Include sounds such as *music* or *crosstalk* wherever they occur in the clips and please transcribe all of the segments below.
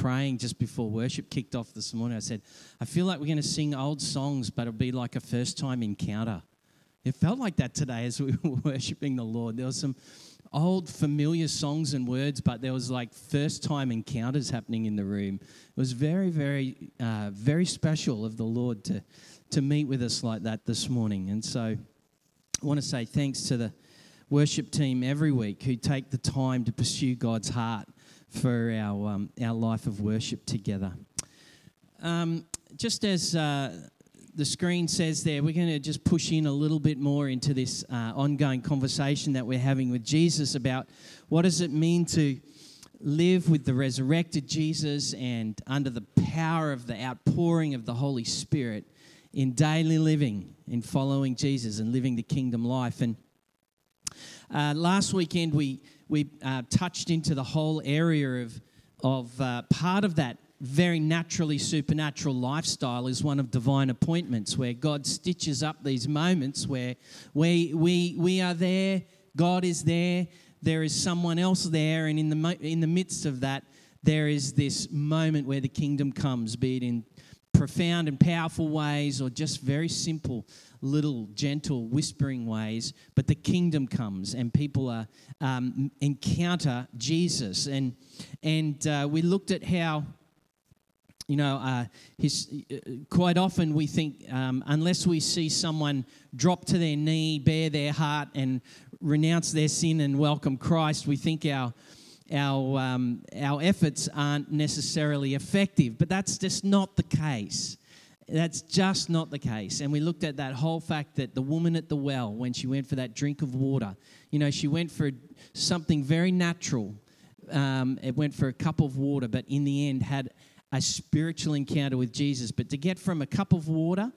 praying just before worship kicked off this morning. I said, I feel like we're going to sing old songs, but it'll be like a first time encounter. It felt like that today as we *laughs* were worshiping the Lord. There was some old familiar songs and words, but there was like first time encounters happening in the room. It was very, very, uh, very special of the Lord to, to meet with us like that this morning. And so I want to say thanks to the worship team every week who take the time to pursue God's heart for our, um, our life of worship together. Um, just as uh, the screen says there, we're going to just push in a little bit more into this uh, ongoing conversation that we're having with Jesus about what does it mean to live with the resurrected Jesus and under the power of the outpouring of the Holy Spirit in daily living, in following Jesus and living the kingdom life. And uh, last weekend we we uh, touched into the whole area of of uh, part of that very naturally supernatural lifestyle is one of divine appointments where God stitches up these moments where we, we, we are there, God is there, there is someone else there, and in the, in the midst of that, there is this moment where the kingdom comes, be it in profound and powerful ways or just very simple, little, gentle, whispering ways. But the kingdom comes and people are, um, encounter Jesus. And, and uh, we looked at how you know, uh, his, uh, quite often we think um, unless we see someone drop to their knee, bare their heart, and renounce their sin and welcome Christ, we think our our um, our efforts aren't necessarily effective. But that's just not the case. That's just not the case. And we looked at that whole fact that the woman at the well, when she went for that drink of water, you know, she went for something very natural. Um, it went for a cup of water, but in the end had a spiritual encounter with Jesus. But to get from a cup of water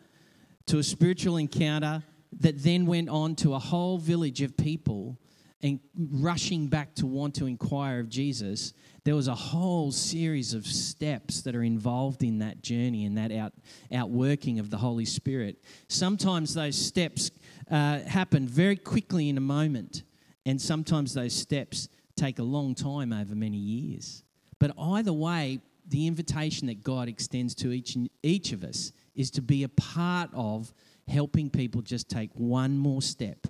to a spiritual encounter that then went on to a whole village of people and rushing back to want to inquire of Jesus, there was a whole series of steps that are involved in that journey and that out, outworking of the Holy Spirit. Sometimes those steps uh, happen very quickly in a moment, and sometimes those steps take a long time over many years. But either way, the invitation that God extends to each, each of us is to be a part of helping people just take one more step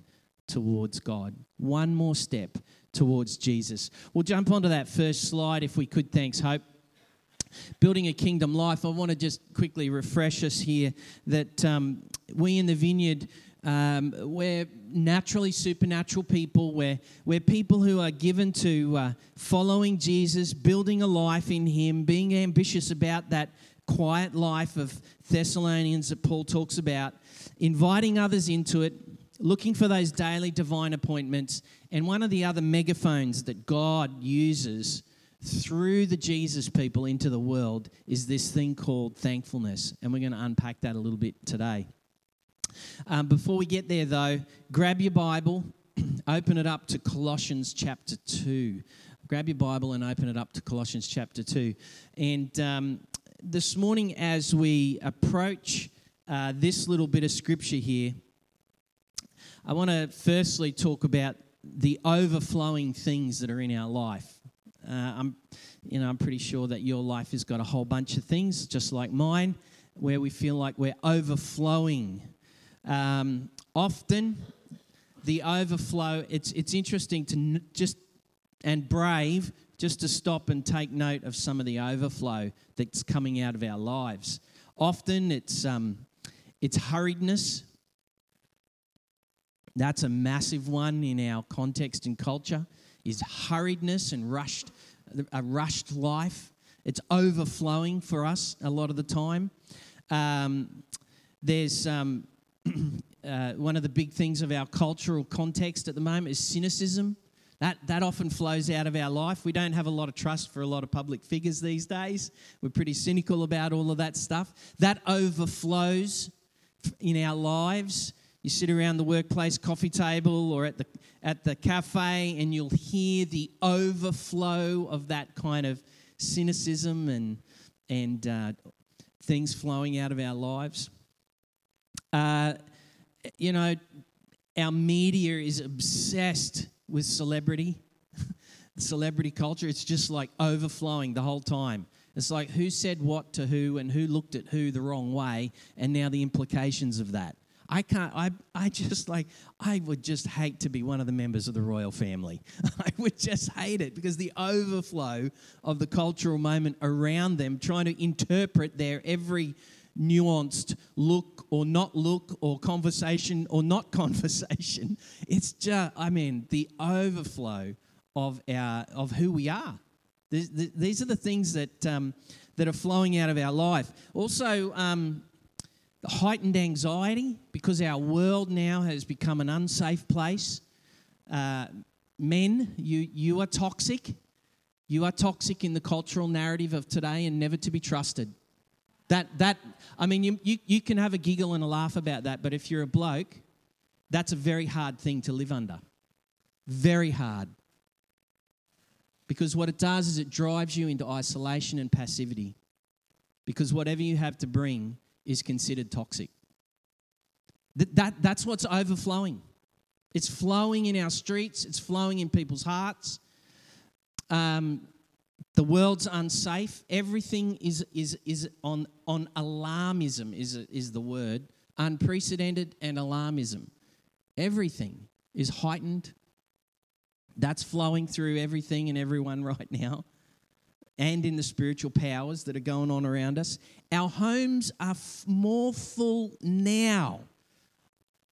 towards God, one more step towards Jesus. We'll jump onto that first slide if we could. Thanks, Hope. Building a kingdom life. I want to just quickly refresh us here that um, we in the vineyard um, we're naturally supernatural people. We're, we're people who are given to uh, following Jesus, building a life in Him, being ambitious about that quiet life of Thessalonians that Paul talks about, inviting others into it, looking for those daily divine appointments. And one of the other megaphones that God uses through the Jesus people into the world is this thing called thankfulness. And we're going to unpack that a little bit today. Um, before we get there, though, grab your Bible, *clears throat* open it up to Colossians chapter 2. Grab your Bible and open it up to Colossians chapter 2. And um, this morning, as we approach uh, this little bit of scripture here, I want to firstly talk about the overflowing things that are in our life. Uh, I'm, you know, I'm pretty sure that your life has got a whole bunch of things, just like mine, where we feel like we're overflowing um, often, the overflow, it's, it's interesting to just, and brave, just to stop and take note of some of the overflow that's coming out of our lives. Often it's, um, it's hurriedness. That's a massive one in our context and culture, is hurriedness and rushed, a rushed life. It's overflowing for us a lot of the time. Um, there's um, *clears throat* uh, one of the big things of our cultural context at the moment is cynicism. That, that often flows out of our life. We don't have a lot of trust for a lot of public figures these days. We're pretty cynical about all of that stuff. That overflows in our lives. You sit around the workplace coffee table or at the, at the cafe, and you'll hear the overflow of that kind of cynicism and, and uh, things flowing out of our lives. Uh, you know, our media is obsessed with celebrity, *laughs* celebrity culture. It's just like overflowing the whole time. It's like who said what to who and who looked at who the wrong way, and now the implications of that. I can't, I, I just like, I would just hate to be one of the members of the royal family. *laughs* I would just hate it because the overflow of the cultural moment around them, trying to interpret their every nuanced look or not look or conversation or not *laughs* conversation. It's just, I mean, the overflow of, our, of who we are. These are the things that, um, that are flowing out of our life. Also, um, heightened anxiety because our world now has become an unsafe place. Uh, men, you, you are toxic. You are toxic in the cultural narrative of today and never to be trusted. That, that I mean, you, you, you can have a giggle and a laugh about that, but if you're a bloke, that's a very hard thing to live under. Very hard. Because what it does is it drives you into isolation and passivity. Because whatever you have to bring is considered toxic. That, that, that's what's overflowing. It's flowing in our streets, it's flowing in people's hearts. Um, the world's unsafe. Everything is, is, is on, on alarmism, is, is the word. Unprecedented and alarmism. Everything is heightened. That's flowing through everything and everyone *laughs* right now and in the spiritual powers that are going on around us. Our homes are f- more full now.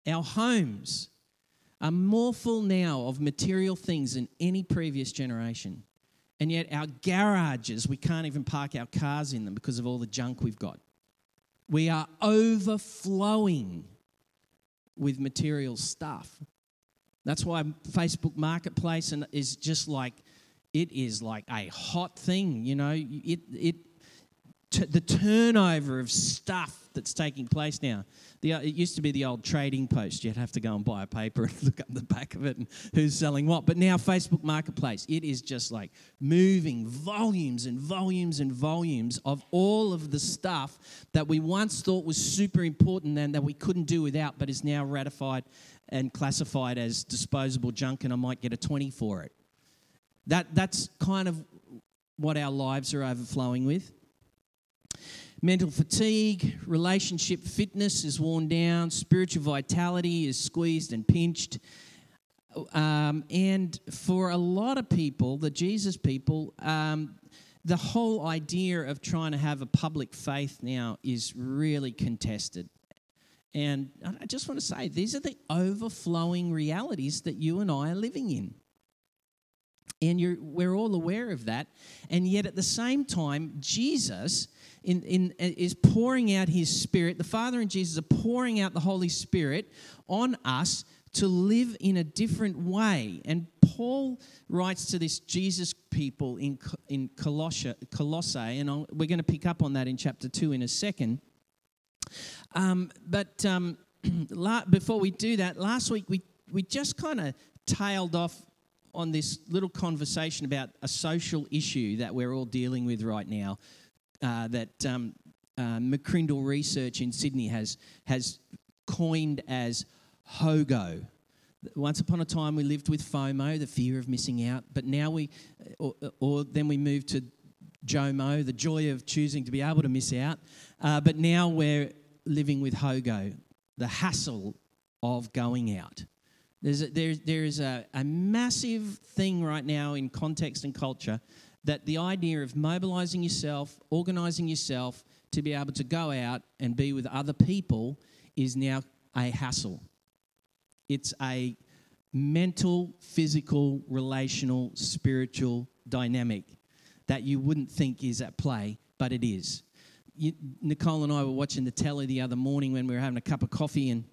Our homes are more full now of material things than any previous generation. And yet, our garages, we can't even park our cars in them because of all the junk we've got. We are overflowing with material stuff. That's why Facebook Marketplace is just like it is like a hot thing, you know. It, it, t- the turnover of stuff that's taking place now. The, uh, it used to be the old trading post. You'd have to go and buy a paper *laughs* and look up the back of it and who's selling what. But now, Facebook Marketplace, it is just like moving volumes and volumes and volumes of all of the stuff that we once thought was super important and that we couldn't do without, but is now ratified and classified as disposable junk, and I might get a 20 for it. That, that's kind of what our lives are overflowing with. Mental fatigue, relationship fitness is worn down, spiritual vitality is squeezed and pinched. Um, and for a lot of people, the Jesus people, um, the whole idea of trying to have a public faith now is really contested. And I just want to say, these are the overflowing realities that you and I are living in. And we're all aware of that. And yet, at the same time, Jesus in, in, is pouring out his Spirit. The Father and Jesus are pouring out the Holy Spirit on us to live in a different way. And Paul writes to this Jesus people in, in Colossae, Colossae and I'll, we're going to pick up on that in chapter 2 in a second. Um, but um, *clears throat* before we do that, last week we, we just kind of tailed off on this little conversation about a social issue that we're all dealing with right now uh, that um, uh, McCrindle Research in Sydney has, has coined as HOGO. Once upon a time, we lived with FOMO, the fear of missing out, but now we, or, or then we moved to JOMO, the joy of choosing to be able to miss out. Uh, but now we're living with HOGO, the hassle of going out. There's a, there, there is a, a massive thing right now in context and culture that the idea of mobilizing yourself, organizing yourself to be able to go out and be with other people is now a hassle. It's a mental, physical, relational, spiritual dynamic that you wouldn't think is at play, but it is. You, Nicole and I were watching the telly the other morning when we were having a cup of coffee, and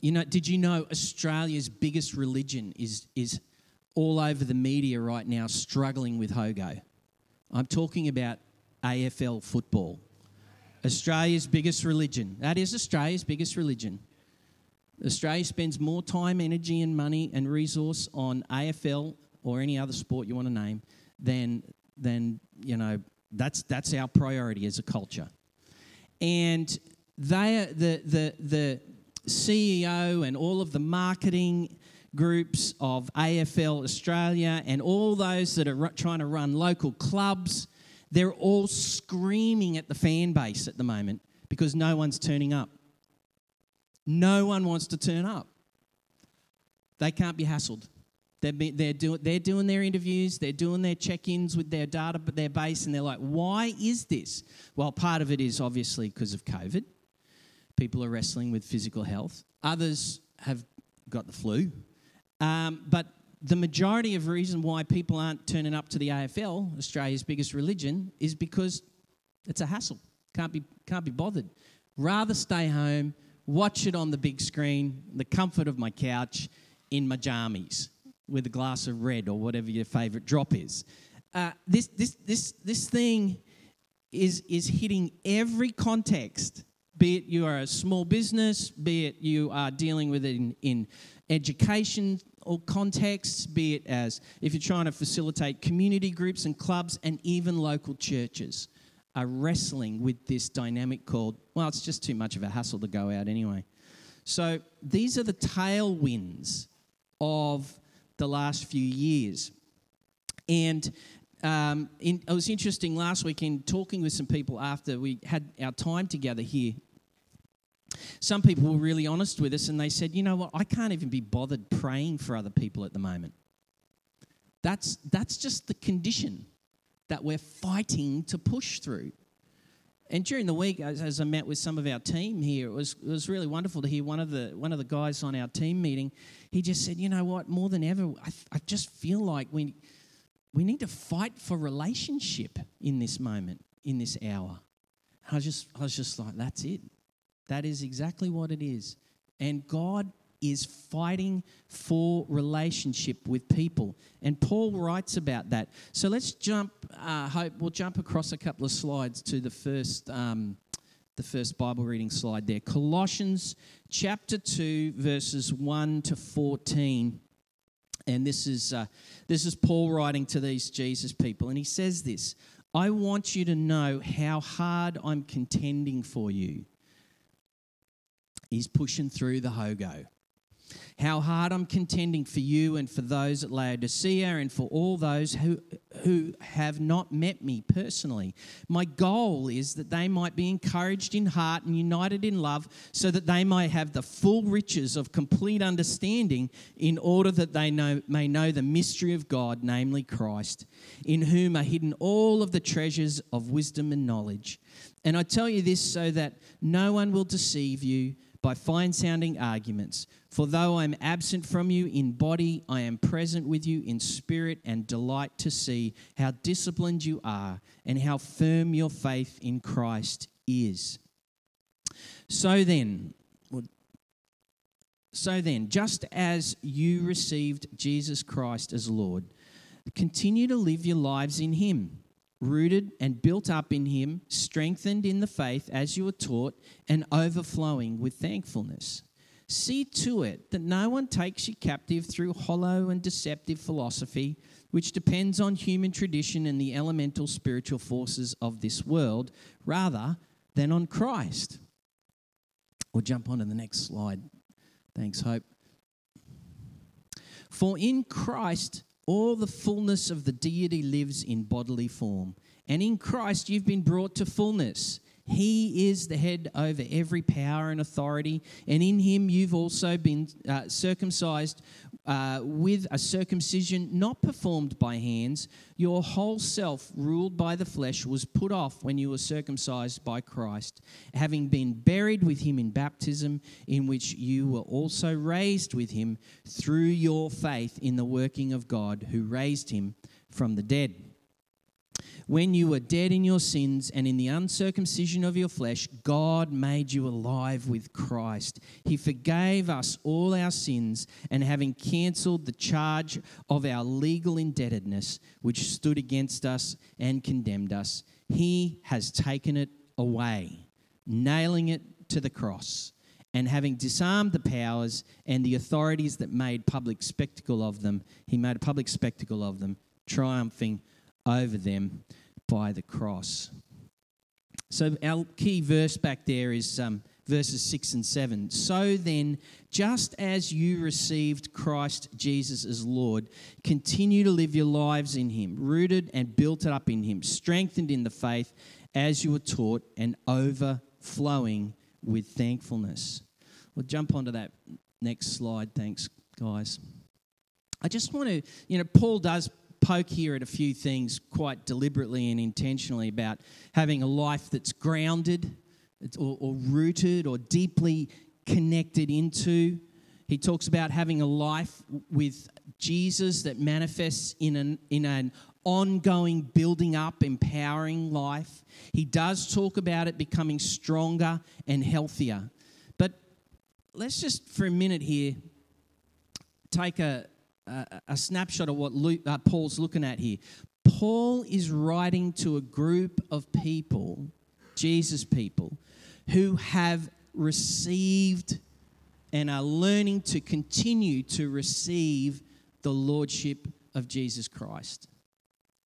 you know, did you know Australia's biggest religion is, is all over the media right now struggling with Hogo? I'm talking about AFL football. Australia's biggest religion. That is Australia's biggest religion. Australia spends more time, energy, and money and resource on AFL or any other sport you want to name than, than you know, that's, that's our priority as a culture. And they, the, the, the, CEO and all of the marketing groups of AFL Australia and all those that are trying to run local clubs, They're all screaming at the fan base at the moment because no one's turning up. No one wants to turn up. They can't be hassled. They're, be, they're, do, they're doing their interviews, they're doing their check ins with their data, their base, and they're like, why is this? Well, part of it is obviously because of COVID. People are wrestling with physical health, others have got the flu. Um, but the majority of reason why people aren't turning up to the AFL, Australia's biggest religion, is because it's a hassle. Can't be, can't be bothered. Rather stay home, watch it on the big screen, the comfort of my couch, in my jammies with a glass of red or whatever your favourite drop is. Uh, this, this, this, this thing is, is hitting every context, be it you are a small business, be it you are dealing with it in, in education or contexts, be it as if you're trying to facilitate community groups and clubs and even local churches are wrestling with this dynamic called, well, it's just too much of a hassle to go out anyway. So these are the tailwinds of the last few years. And um, in, it was interesting last week in talking with some people after we had our time together here. Some people were really honest with us and they said, you know what, I can't even be bothered praying for other people at the moment. That's, that's just the condition that we're fighting to push through. And during the week, as, as, I met with some of our team here, it was, it was really wonderful to hear one of the one of the guys on our team meeting. He just said, "You know what? More than ever, I, I just feel like we we need to fight for relationship in this moment, in this hour." I was just I was just like, "That's it. That is exactly what it is." And God is fighting for relationship with people. And Paul writes about that. So let's jump, uh, hope, we'll jump across a couple of slides to the first. Um, the first Bible reading slide there. Colossians chapter 2, verses 1 to 14. And this is, uh, this is Paul writing to these Jesus people. And he says this I want you to know how hard I'm contending for you. He's pushing through the Hogo how hard I'm contending for you and for those at Laodicea and for all those who, who have not met me personally. My goal is that they might be encouraged in heart and united in love, so that they might have the full riches of complete understanding, in order that they know, may know the mystery of God, namely Christ, in whom are hidden all of the treasures of wisdom and knowledge. And I tell you this so that no one will deceive you by fine sounding arguments. For though I am absent from you in body, I am present with you in spirit and delight to see how disciplined you are and how firm your faith in Christ is. So then, so then, just as you received Jesus Christ as Lord, continue to live your lives in Him rooted and built up in Him, strengthened in the faith as you were taught, and overflowing with thankfulness. See to it that no one takes you captive through hollow and deceptive philosophy, which depends on human tradition and the elemental spiritual forces of this world, rather than on Christ. We'll jump on to the next slide. Thanks, Hope. For in Christ, all the fullness of the deity lives in bodily form. And in Christ, you've been brought to fullness. He is the head over every power and authority, and in him you've also been uh, circumcised uh, with a circumcision not performed by hands. Your whole self, ruled by the flesh, was put off when you were circumcised by Christ, having been buried with him in baptism, in which you were also raised with him through your faith in the working of God who raised him from the dead when you were dead in your sins and in the uncircumcision of your flesh, God made you alive with Christ. He forgave us all our sins, and having cancelled the charge of our legal indebtedness, which stood against us and condemned us, He has taken it away, nailing it to the cross. And having disarmed the powers and the authorities that made public spectacle of them, he made a public spectacle of them, triumphing over them by the cross. So, our key verse back there is um, verses 6 and 7. So then, just as you received Christ Jesus as Lord, continue to live your lives in Him, rooted and built up in Him, strengthened in the faith as you were taught, and overflowing with thankfulness. We'll jump onto that next slide. Thanks, guys. I just want to, you know, Paul does poke here at a few things quite deliberately and intentionally about having a life that's grounded or, or rooted or deeply connected into. He talks about having a life with Jesus that manifests in an, in an ongoing building up, empowering life. He does talk about it becoming stronger and healthier. But let's just for a minute here take a, a, snapshot of what Luke, uh, Paul's looking at here. Paul is writing to a group of people, Jesus people, who have received and are learning to continue to receive the Lordship of Jesus Christ.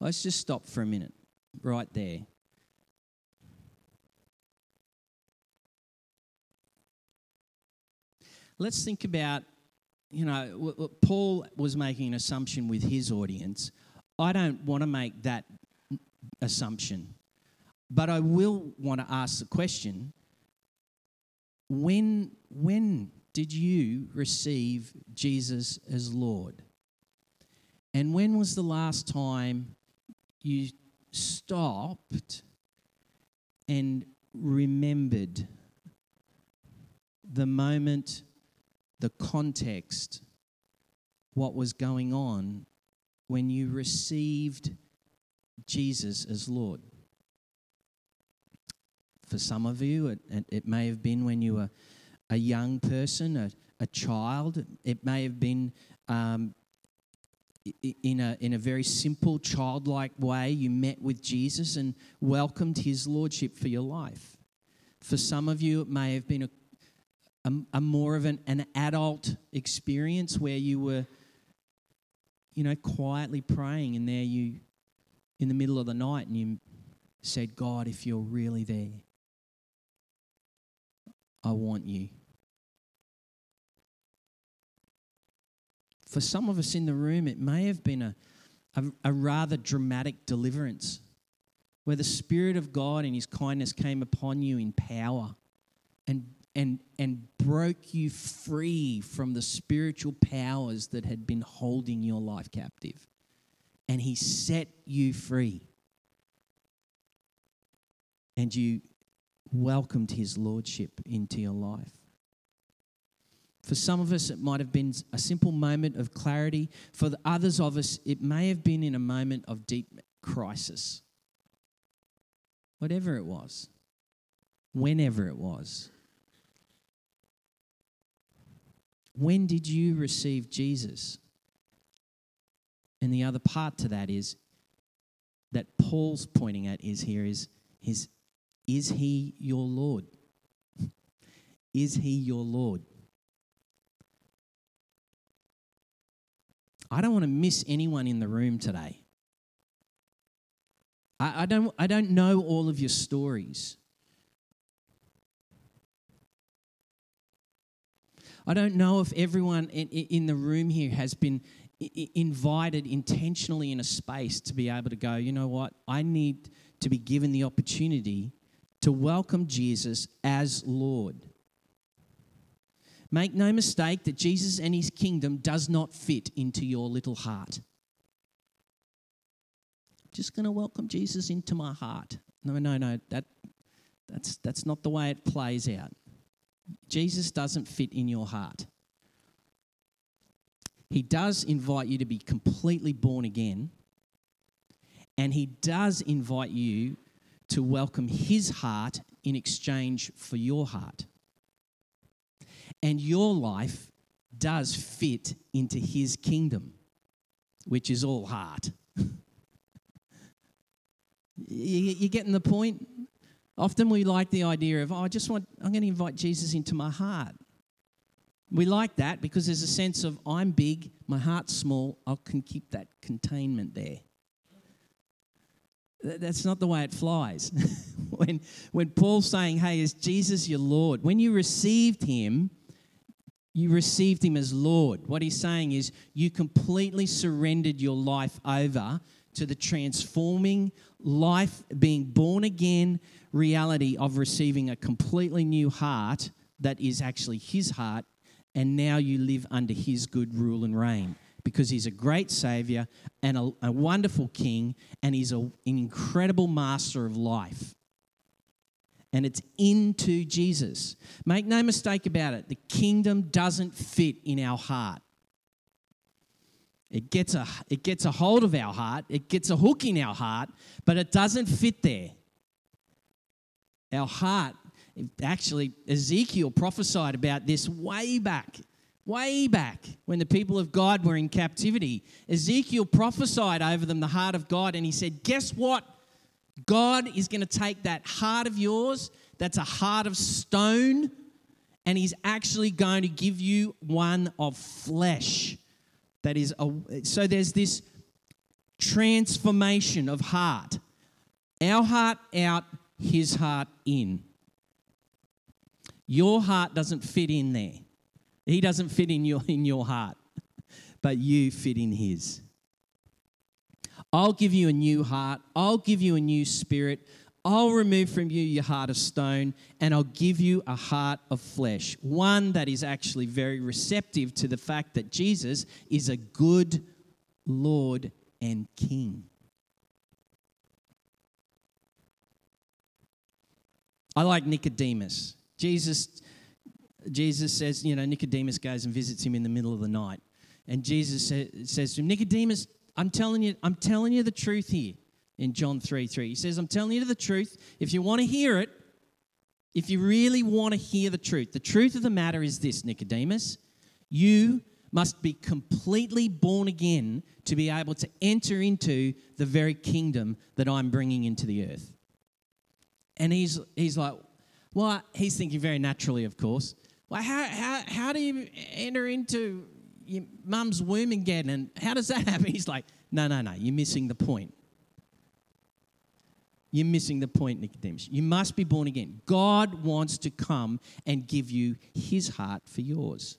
Let's just stop for a minute right there. Let's think about, you know, Paul was making an assumption with his audience. I don't want to make that assumption, but I will want to ask the question when, when did you receive Jesus as Lord? And when was the last time you stopped and remembered the moment, the context, what was going on when you received Jesus as Lord? For some of you, it, it, may have been when you were a young person, a, a child. It may have been um, in a, in a very simple, childlike way. You met with Jesus and welcomed his lordship for your life. For some of you, it may have been a, a, a more of an, an adult experience where you were, you know, quietly praying, and there you, in the middle of the night, and you said, God, if you're really there, I want you. For some of us in the room, it may have been a, a, a rather dramatic deliverance where the Spirit of God and His kindness came upon you in power and, and, and broke you free from the spiritual powers that had been holding your life captive. And He set you free. And you welcomed his lordship into your life. For some of us, it might have been a simple moment of clarity. For the others of us, it may have been in a moment of deep crisis. Whatever it was, whenever it was. When did you receive Jesus? And the other part to that is that Paul's pointing at is here is is he your Lord? *laughs* Is he your Lord? I don't want to miss anyone in the room today. I, I, don't, I don't know all of your stories. I don't know if everyone in, in the room here has been invited intentionally in a space to be able to go, you know what, I need to be given the opportunity to welcome Jesus as Lord. Make no mistake that Jesus and his kingdom does not fit into your little heart. Just going to welcome Jesus into my heart. No, no, no. That, that's, that's not the way it plays out. Jesus doesn't fit in your heart. He does invite you to be completely born again, and he does invite you to welcome his heart in exchange for your heart. And your life does fit into his kingdom, which is all heart. *laughs* you, are getting the point? Often we like the idea of, oh, I just want, I'm going to invite Jesus into my heart. We like that because there's a sense of, I'm big, my heart's small, I can keep that containment there. That's not the way it flies. *laughs* when, when Paul's saying, Hey, is Jesus your Lord? When you received him, you received him as Lord. What he's saying is, you completely surrendered your life over to the transforming life, being born again reality of receiving a completely new heart that is actually his heart, and now you live under his good rule and reign because he's a great savior and a, a wonderful king, and he's a, an incredible master of life. And it's into Jesus. Make no mistake about it, the kingdom doesn't fit in our heart. It gets, a, it gets a hold of our heart, it gets a hook in our heart, but it doesn't fit there. Our heart, actually, Ezekiel prophesied about this way back, way back when the people of God were in captivity. Ezekiel prophesied over them the heart of God, and he said, Guess what? God is going to take that heart of yours, that's a heart of stone, and he's actually going to give you one of flesh. That is, a, so there's this transformation of heart. Our heart out, his heart in. Your heart doesn't fit in there. He doesn't fit in your, *laughs* in your heart, but you fit in his. I'll give you a new heart. I'll give you a new spirit. I'll remove from you your heart of stone and I'll give you a heart of flesh. One that is actually very receptive to the fact that Jesus is a good Lord and King. I like Nicodemus. Jesus, Jesus says, you know, Nicodemus goes and visits him in the middle of the night. And Jesus says to him, Nicodemus, I'm telling you, I'm telling you the truth here in John 3 3. He says, I'm telling you the truth. If you want to hear it, if you really want to hear the truth, the truth of the matter is this, Nicodemus. You must be completely born again to be able to enter into the very kingdom that I'm bringing into the earth. And he's, he's like, well, he's thinking very naturally, of course. Well, how, how, how do you enter into your mum's womb again? And how does that happen? He's like, no, no, no, you're missing the point. You're missing the point, Nicodemus. You must be born again. God wants to come and give you his heart for yours.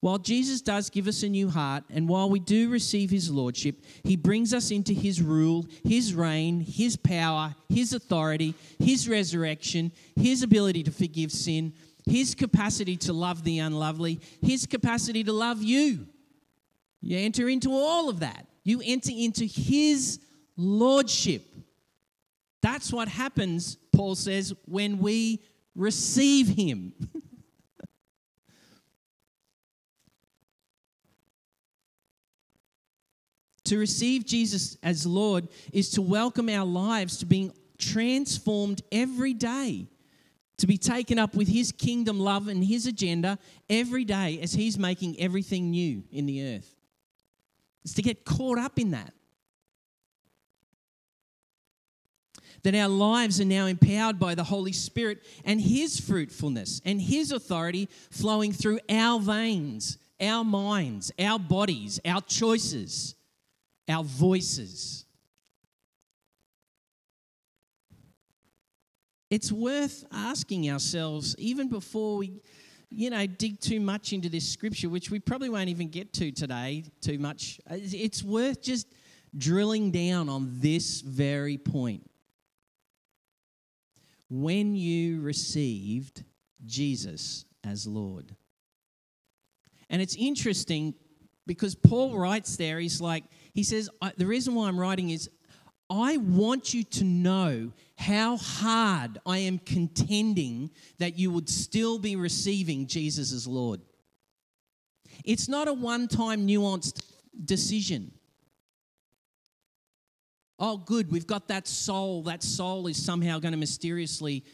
While Jesus does give us a new heart, and while we do receive his lordship, he brings us into his rule, his reign, his power, his authority, his resurrection, his ability to forgive sin, his capacity to love the unlovely, his capacity to love you. You enter into all of that. You enter into his lordship. That's what happens, Paul says, when we receive him. *laughs* To receive Jesus as Lord is to welcome our lives to being transformed every day, to be taken up with His kingdom love and His agenda every day as He's making everything new in the earth. It's to get caught up in that. That our lives are now empowered by the Holy Spirit and His fruitfulness and His authority flowing through our veins, our minds, our bodies, our choices our voices. It's worth asking ourselves, even before we, you know, dig too much into this scripture, which we probably won't even get to today too much. It's worth just drilling down on this very point. When you received Jesus as Lord. And it's interesting because Paul writes there, he's like, he says, The reason why I'm writing is I want you to know how hard I am contending that you would still be receiving Jesus as Lord. It's not a one time nuanced decision. Oh, good, we've got that soul. That soul is somehow going to mysteriously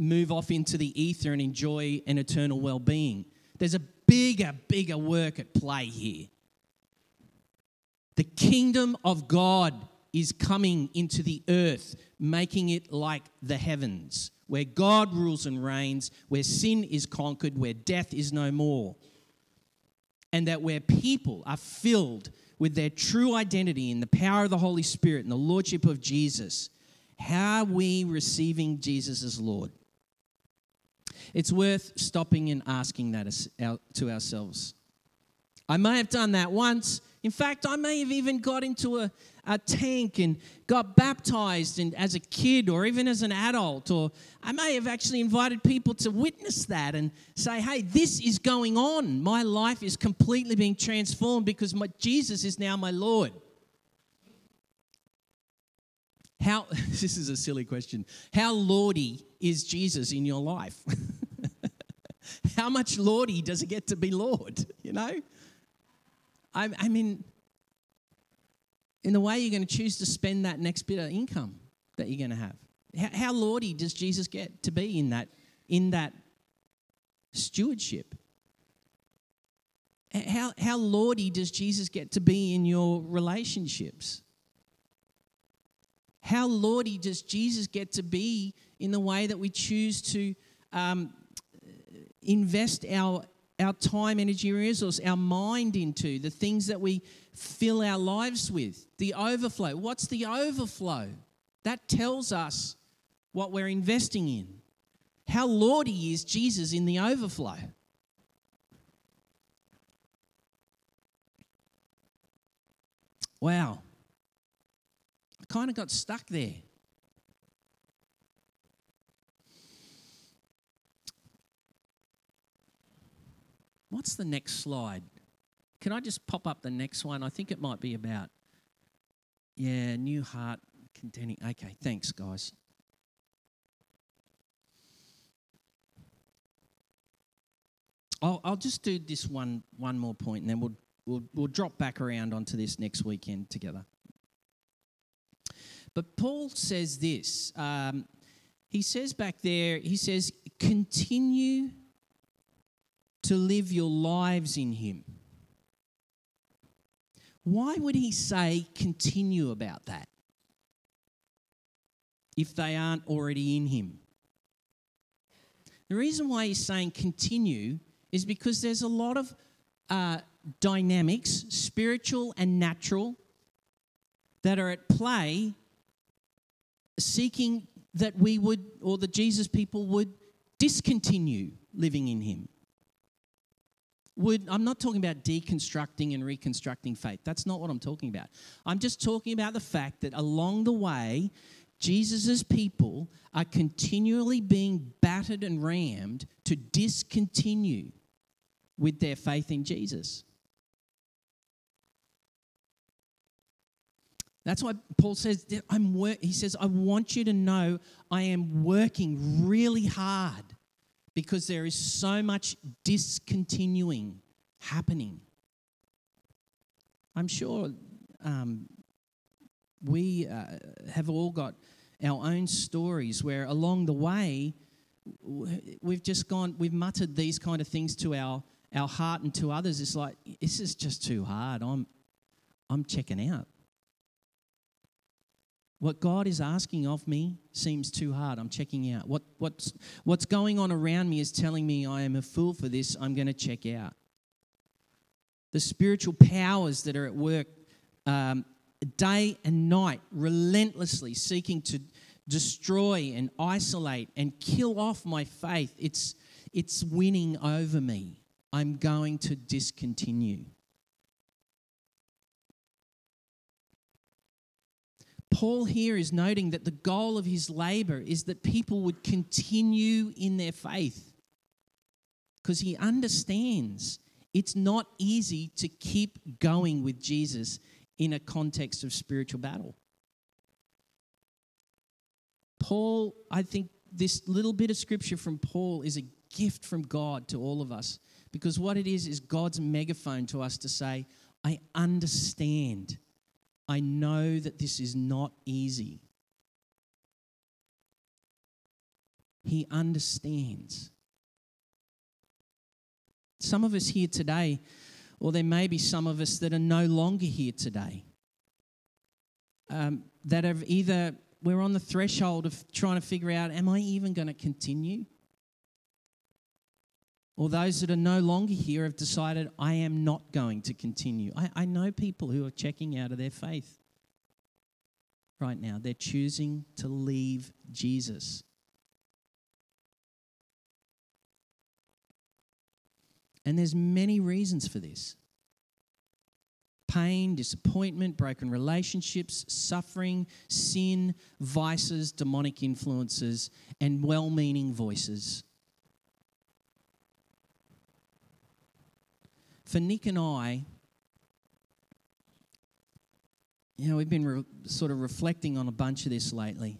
move off into the ether and enjoy an eternal well being. There's a bigger, bigger work at play here. The kingdom of God is coming into the earth, making it like the heavens, where God rules and reigns, where sin is conquered, where death is no more. And that where people are filled with their true identity in the power of the Holy Spirit and the Lordship of Jesus, How are we receiving Jesus as Lord? It's worth stopping and asking that to ourselves. I may have done that once. In fact, I may have even got into a, a tank and got baptized and as a kid or even as an adult. Or I may have actually invited people to witness that and say, hey, this is going on. My life is completely being transformed because my, Jesus is now my Lord. How, *laughs* this is a silly question. How lordy is Jesus in your life? *laughs* How much lordy does he get to be Lord? You know? I, I mean, in the way you're going to choose to spend that next bit of income that you're going to have. How, how lordy does Jesus get to be in that, in that stewardship? How, how lordy does Jesus get to be in your relationships? How lordy does Jesus get to be in the way that we choose to um, invest our our time, energy, resource, our mind into, the things that we fill our lives with, the overflow. What's the overflow? That tells us what we're investing in. How lordy is Jesus in the overflow? Wow. I kind of got stuck there. What's the next slide? Can I just pop up the next one? I think it might be about, yeah, new heart contending. Okay, thanks, guys. I'll, I'll just do this one one more point, and then we'll we'll we'll drop back around onto this next weekend together. But Paul says this. Um, he says back there, he says, continue to live your lives in Him. Why would He say continue about that if they aren't already in Him? The reason why He's saying continue is because there's a lot of uh, dynamics, spiritual and natural, that are at play seeking that we would, or the Jesus people would discontinue living in Him would I'm not talking about deconstructing and reconstructing faith. That's not what I'm talking about. I'm just talking about the fact that along the way, Jesus' people are continually being battered and rammed to discontinue with their faith in Jesus. That's why Paul says, I'm he says, I want you to know I am working really hard because there is so much discontinuing happening. I'm sure um, we uh, have all got our own stories where along the way we've just gone, we've muttered these kind of things to our, our heart and to others. It's like, this is just too hard. I'm, I'm checking out. What God is asking of me seems too hard. I'm checking out. What, what's, what's going on around me is telling me I am a fool for this. I'm going to check out. The spiritual powers that are at work um, day and night, relentlessly seeking to destroy and isolate and kill off my faith, it's, it's winning over me. I'm going to discontinue. Paul here is noting that the goal of his labor is that people would continue in their faith because he understands it's not easy to keep going with Jesus in a context of spiritual battle. Paul, I think this little bit of scripture from Paul is a gift from God to all of us because what it is is God's megaphone to us to say, I understand I know that this is not easy. He understands. Some of us here today, or there may be some of us that are no longer here today, um, that have either, we're on the threshold of trying to figure out, am I even going to continue? Or those that are no longer here have decided, I am not going to continue. I, I know people who are checking out of their faith. right now. They're choosing to leave Jesus. And there's many reasons for this. Pain, disappointment, broken relationships, suffering, sin, vices, demonic influences, and well meaning voices. For Nick and I, you know, we've been re- sort of reflecting on a bunch of this lately.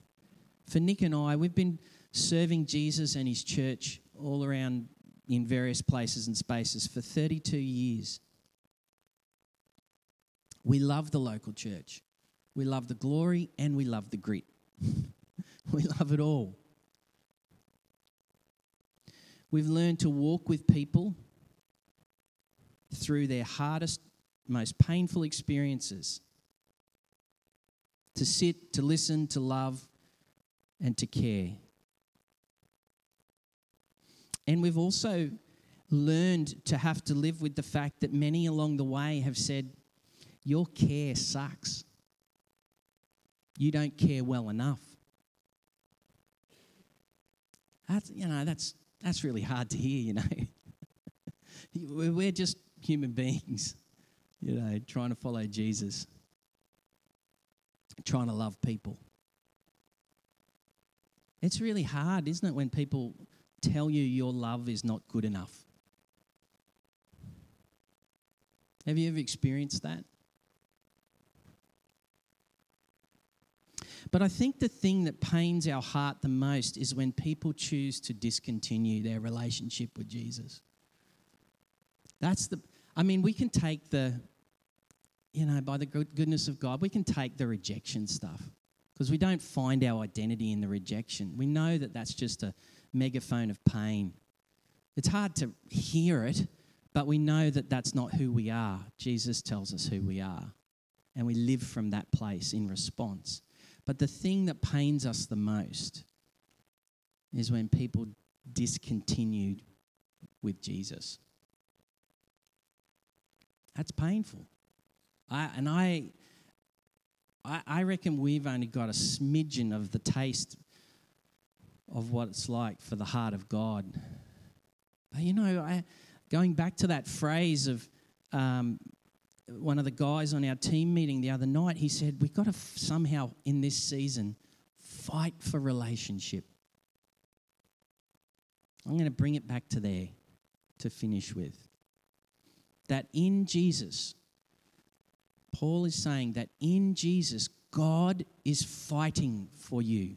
For Nick and I, we've been serving Jesus and his church all around in various places and spaces for 32 years. We love the local church. We love the glory and we love the grit. *laughs* we love it all. We've learned to walk with people through their hardest, most painful experiences. To sit, to listen, to love, and to care. And we've also learned to have to live with the fact that many along the way have said, Your care sucks. You don't care well enough. That's, you know, that's, that's really hard to hear, you know. *laughs* We're just human *laughs* beings, you know, trying to follow Jesus, trying to love people. It's really hard, isn't it, when people tell you your love is not good enough. Have you ever experienced that? But I think the thing that pains our heart the most is when people choose to discontinue their relationship with Jesus. That's the, I mean, we can take the, you know, by the goodness of God, we can take the rejection stuff because we don't find our identity in the rejection. We know that that's just a, megaphone of pain. It's hard to hear it, but we know that that's not who we are. Jesus tells us who we are, and we live from that place in response. But the thing that pains us the most is when people discontinued with Jesus. That's painful. I, and I, I, I reckon we've only got a smidgen of the taste of what it's like for the heart of God. But you know, I, going back to that phrase of um, one of the guys on our team meeting the other night, he said, We've got to f- somehow in this season fight for relationship. I'm going to bring it back to there to finish with. That in Jesus, Paul is saying that in Jesus, God is fighting for you.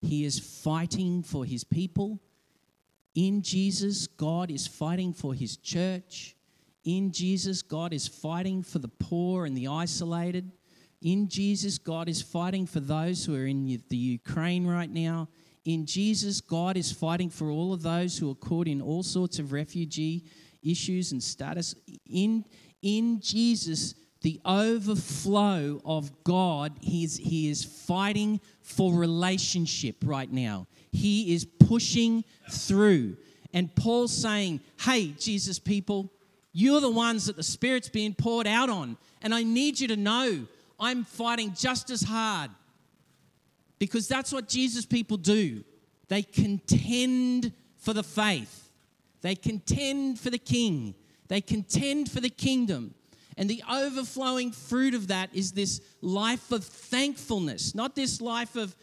He is fighting for his people. In Jesus, God is fighting for his church. In Jesus, God is fighting for the poor and the isolated. In Jesus, God is fighting for those who are in the Ukraine right now. In Jesus, God is fighting for all of those who are caught in all sorts of refugee issues and status. In, in Jesus, the overflow of God. He is, he is fighting for relationship right now. He is pushing through. And Paul's saying, Hey, Jesus people, you're the ones that the Spirit's being poured out on. And I need you to know I'm fighting just as hard because that's what Jesus people do. They contend for the faith, they contend for the king, they contend for the kingdom. And the overflowing fruit of that is this life of thankfulness, not this life of,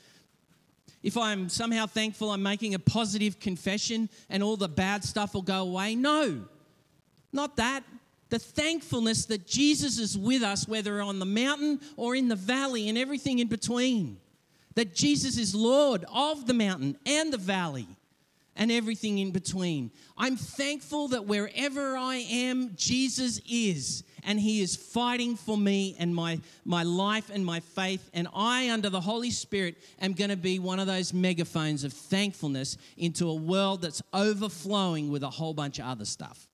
if I'm somehow thankful, I'm making a positive confession and all the bad stuff will go away. No, not that. The thankfulness that Jesus is with us, whether on the mountain or in the valley and everything in between. That Jesus is Lord of the mountain and the valley and everything in between. I'm thankful that wherever I am, Jesus is, and He is fighting for me and my, my life and my faith. And I, under the Holy Spirit, am going to be one of those megaphones of thankfulness into a world that's overflowing with a whole bunch of other stuff.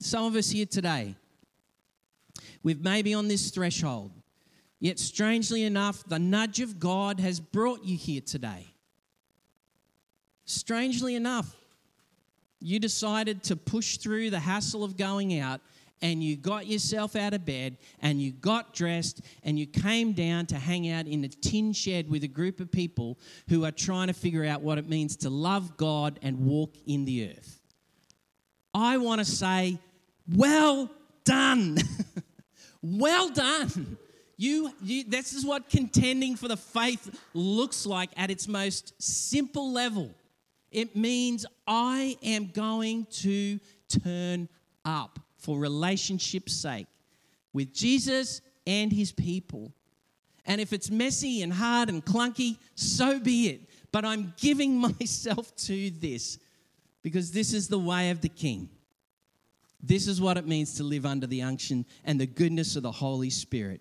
Some of us here today, we've maybe on this threshold Yet, strangely enough, the nudge of God has brought you here today. Strangely enough, you decided to push through the hassle of going out and you got yourself out of bed and you got dressed and you came down to hang out in a tin shed with a group of people who are trying to figure out what it means to love God and walk in the earth. I want to say, well done. *laughs* well done. You, you, this is what contending for the faith looks like at its most simple level. It means I am going to turn up for relationship's sake with Jesus and his people. And if it's messy and hard and clunky, so be it. But I'm giving *laughs* myself to this because this is the way of the King. This is what it means to live under the unction and the goodness of the Holy Spirit.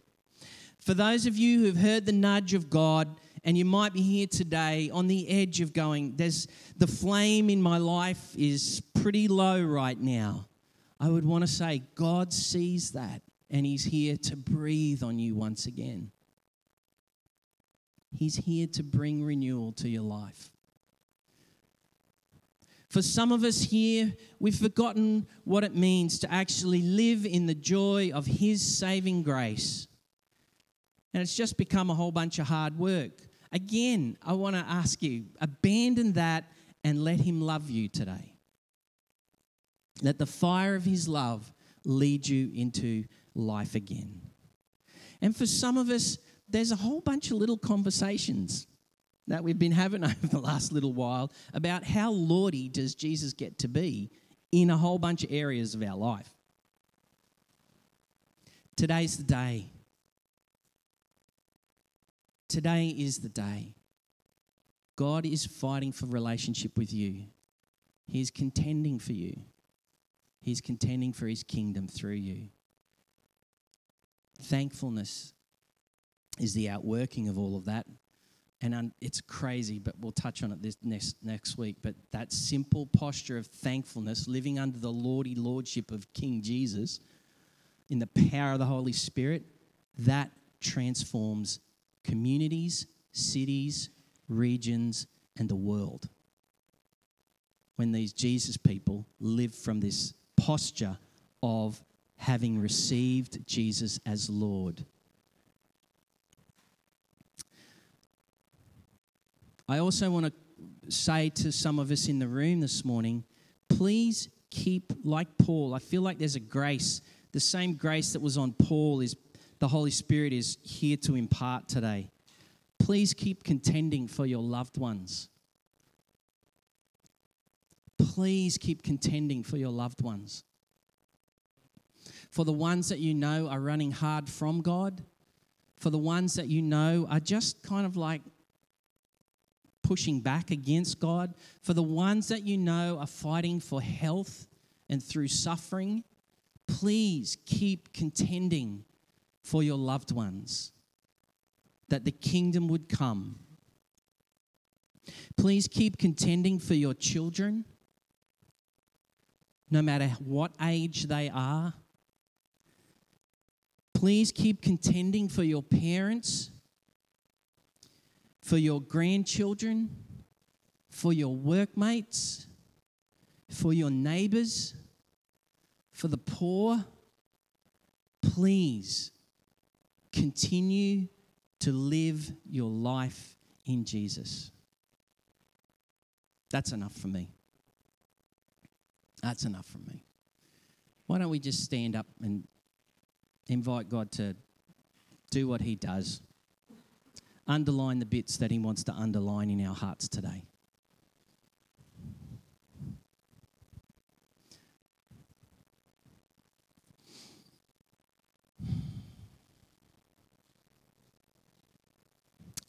For those of you who've heard the nudge of God, and you might be here today on the edge of going, there's the flame in my life is pretty low right now. I would want to say, God sees that and He's here to breathe on you once again. He's here to bring renewal to your life. For some of us here, we've forgotten what it means to actually live in the joy of His saving grace. And it's just become a whole bunch of hard work. Again, I want to ask you abandon that and let Him love you today. Let the fire of His love lead you into life again. And for some of us, there's a whole bunch of little conversations that we've been having *laughs* over the last little while about how Lordy does Jesus get to be in a whole bunch of areas of our life. Today's the day. Today is the day. God is fighting for relationship with you. He is contending for you. He's contending for his kingdom through you. Thankfulness is the outworking of all of that. And it's crazy, but we'll touch on it this next, next week. But that simple posture of thankfulness, living under the lordy lordship of King Jesus in the power of the Holy Spirit, that transforms communities, cities, regions, and the world. When these Jesus people live from this posture of having received Jesus as Lord. I also want to say to some of us in the room this morning please keep, like Paul, I feel like there's a grace, the same grace that was on Paul is the Holy Spirit is here to impart today. Please keep contending for your loved ones please keep contending for your loved ones. For the ones that you know are running hard from God, for the ones that you know are just kind of like pushing back against God, for the ones that you know are fighting for health and through suffering, please keep contending for your loved ones that the kingdom would come. Please keep contending for your children no matter what age they are. Please keep contending for your parents, for your grandchildren, for your workmates, for your neighbors, for the poor. Please continue to live your life in Jesus. That's enough for me. That's enough for me. Why don't we just stand up and invite God to do what He does? Underline the bits that He wants to underline in our hearts today.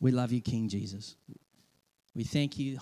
We love you, King Jesus. We thank you.